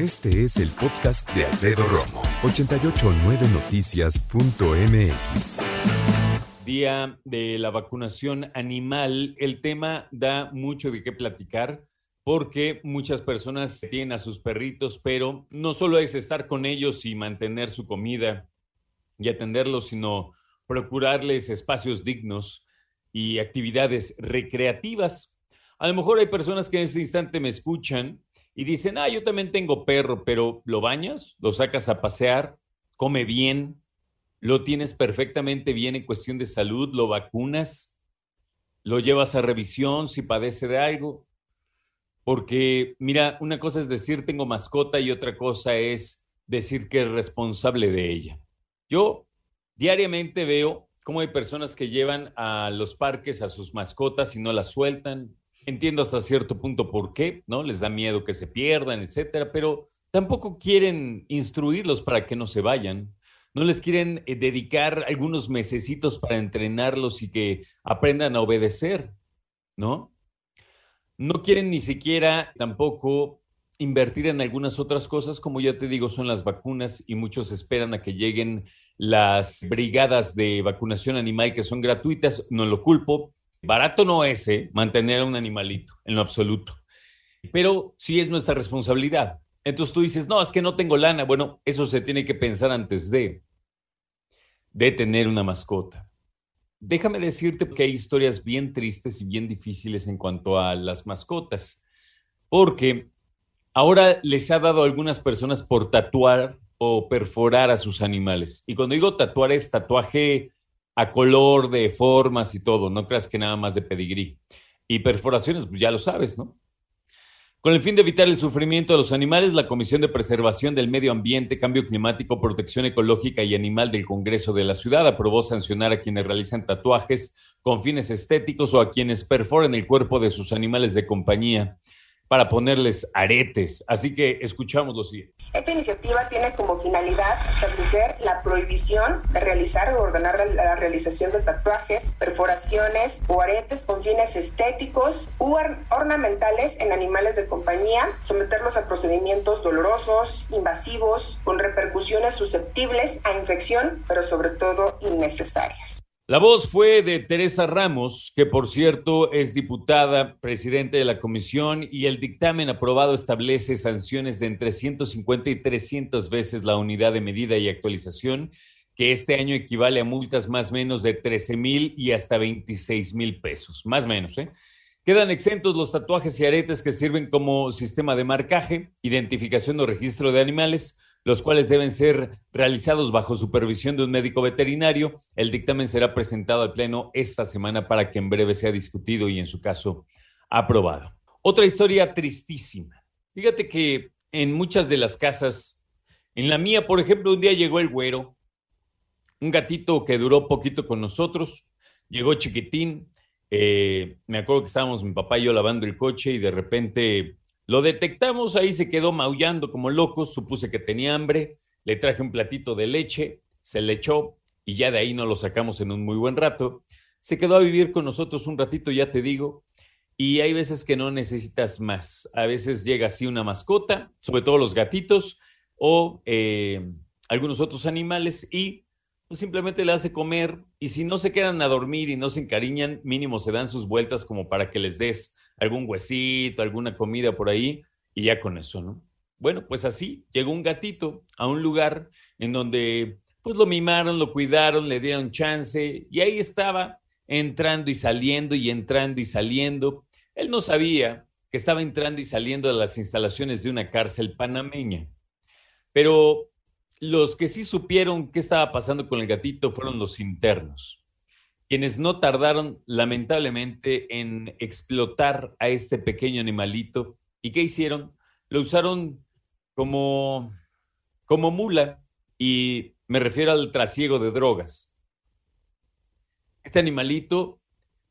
Este es el podcast de Alfredo Romo, 889noticias.mx. Día de la vacunación animal. El tema da mucho de qué platicar porque muchas personas tienen a sus perritos, pero no solo es estar con ellos y mantener su comida y atenderlos, sino procurarles espacios dignos y actividades recreativas. A lo mejor hay personas que en ese instante me escuchan y dicen, ah, yo también tengo perro, pero ¿lo bañas? ¿Lo sacas a pasear? ¿Come bien? ¿Lo tienes perfectamente bien en cuestión de salud? ¿Lo vacunas? ¿Lo llevas a revisión si padece de algo? Porque, mira, una cosa es decir tengo mascota y otra cosa es decir que es responsable de ella. Yo diariamente veo cómo hay personas que llevan a los parques a sus mascotas y no las sueltan. Entiendo hasta cierto punto por qué, ¿no? Les da miedo que se pierdan, etcétera, pero tampoco quieren instruirlos para que no se vayan. No les quieren eh, dedicar algunos mesecitos para entrenarlos y que aprendan a obedecer, ¿no? No quieren ni siquiera tampoco invertir en algunas otras cosas, como ya te digo, son las vacunas y muchos esperan a que lleguen las brigadas de vacunación animal que son gratuitas, no lo culpo. Barato no es ¿eh? mantener a un animalito, en lo absoluto. Pero sí es nuestra responsabilidad. Entonces tú dices, no, es que no tengo lana. Bueno, eso se tiene que pensar antes de, de tener una mascota. Déjame decirte que hay historias bien tristes y bien difíciles en cuanto a las mascotas, porque ahora les ha dado a algunas personas por tatuar o perforar a sus animales. Y cuando digo tatuar es tatuaje a color, de formas y todo, no creas que nada más de pedigrí. Y perforaciones, pues ya lo sabes, ¿no? Con el fin de evitar el sufrimiento de los animales, la Comisión de Preservación del Medio Ambiente, Cambio Climático, Protección Ecológica y Animal del Congreso de la Ciudad aprobó sancionar a quienes realizan tatuajes con fines estéticos o a quienes perforen el cuerpo de sus animales de compañía para ponerles aretes. Así que escuchamos lo siguiente. Esta iniciativa tiene como finalidad establecer la prohibición de realizar o ordenar la realización de tatuajes, perforaciones o aretes con fines estéticos u ornamentales en animales de compañía, someterlos a procedimientos dolorosos, invasivos, con repercusiones susceptibles a infección, pero sobre todo innecesarias. La voz fue de Teresa Ramos, que por cierto es diputada, presidente de la comisión, y el dictamen aprobado establece sanciones de entre 150 y 300 veces la unidad de medida y actualización, que este año equivale a multas más menos de 13 mil y hasta 26 mil pesos, más o menos. ¿eh? Quedan exentos los tatuajes y aretes que sirven como sistema de marcaje, identificación o registro de animales los cuales deben ser realizados bajo supervisión de un médico veterinario. El dictamen será presentado al Pleno esta semana para que en breve sea discutido y en su caso aprobado. Otra historia tristísima. Fíjate que en muchas de las casas, en la mía, por ejemplo, un día llegó el güero, un gatito que duró poquito con nosotros, llegó chiquitín, eh, me acuerdo que estábamos mi papá y yo lavando el coche y de repente lo detectamos, ahí se quedó maullando como loco, supuse que tenía hambre, le traje un platito de leche, se le echó y ya de ahí no lo sacamos en un muy buen rato. Se quedó a vivir con nosotros un ratito, ya te digo, y hay veces que no necesitas más. A veces llega así una mascota, sobre todo los gatitos o eh, algunos otros animales, y pues, simplemente le hace comer. Y si no se quedan a dormir y no se encariñan, mínimo se dan sus vueltas como para que les des algún huesito, alguna comida por ahí, y ya con eso, ¿no? Bueno, pues así llegó un gatito a un lugar en donde pues lo mimaron, lo cuidaron, le dieron chance y ahí estaba entrando y saliendo y entrando y saliendo. Él no sabía que estaba entrando y saliendo de las instalaciones de una cárcel panameña. Pero los que sí supieron qué estaba pasando con el gatito fueron los internos quienes no tardaron lamentablemente en explotar a este pequeño animalito. ¿Y qué hicieron? Lo usaron como, como mula y me refiero al trasiego de drogas. Este animalito,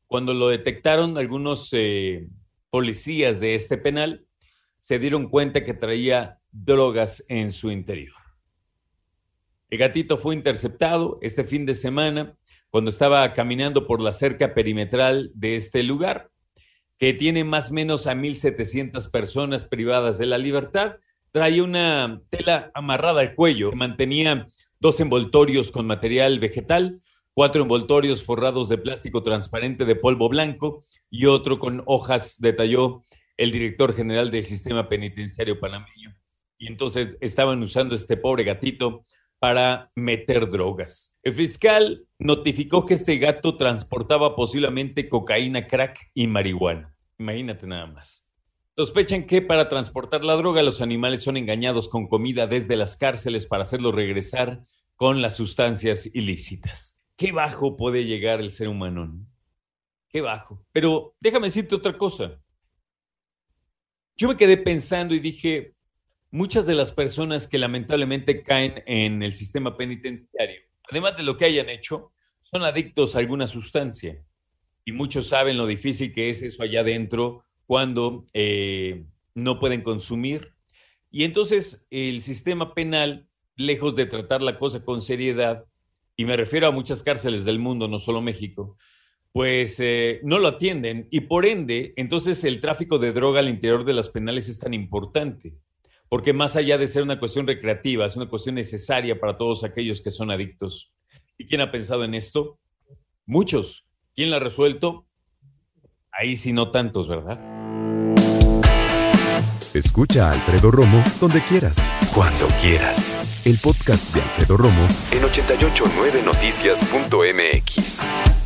cuando lo detectaron algunos eh, policías de este penal, se dieron cuenta que traía drogas en su interior. El gatito fue interceptado este fin de semana cuando estaba caminando por la cerca perimetral de este lugar, que tiene más o menos a 1.700 personas privadas de la libertad, traía una tela amarrada al cuello, mantenía dos envoltorios con material vegetal, cuatro envoltorios forrados de plástico transparente de polvo blanco y otro con hojas, detalló el director general del sistema penitenciario panameño. Y entonces estaban usando este pobre gatito para meter drogas. El fiscal notificó que este gato transportaba posiblemente cocaína, crack y marihuana. Imagínate nada más. Sospechan que para transportar la droga los animales son engañados con comida desde las cárceles para hacerlos regresar con las sustancias ilícitas. Qué bajo puede llegar el ser humano. Qué bajo. Pero déjame decirte otra cosa. Yo me quedé pensando y dije, muchas de las personas que lamentablemente caen en el sistema penitenciario, además de lo que hayan hecho, son adictos a alguna sustancia. Y muchos saben lo difícil que es eso allá adentro cuando eh, no pueden consumir. Y entonces el sistema penal, lejos de tratar la cosa con seriedad, y me refiero a muchas cárceles del mundo, no solo México, pues eh, no lo atienden y por ende, entonces el tráfico de droga al interior de las penales es tan importante, porque más allá de ser una cuestión recreativa, es una cuestión necesaria para todos aquellos que son adictos. ¿Y quién ha pensado en esto? Muchos. ¿Quién la ha resuelto? Ahí sí no tantos, ¿verdad? Escucha a Alfredo Romo donde quieras. Cuando quieras. El podcast de Alfredo Romo en 889noticias.mx.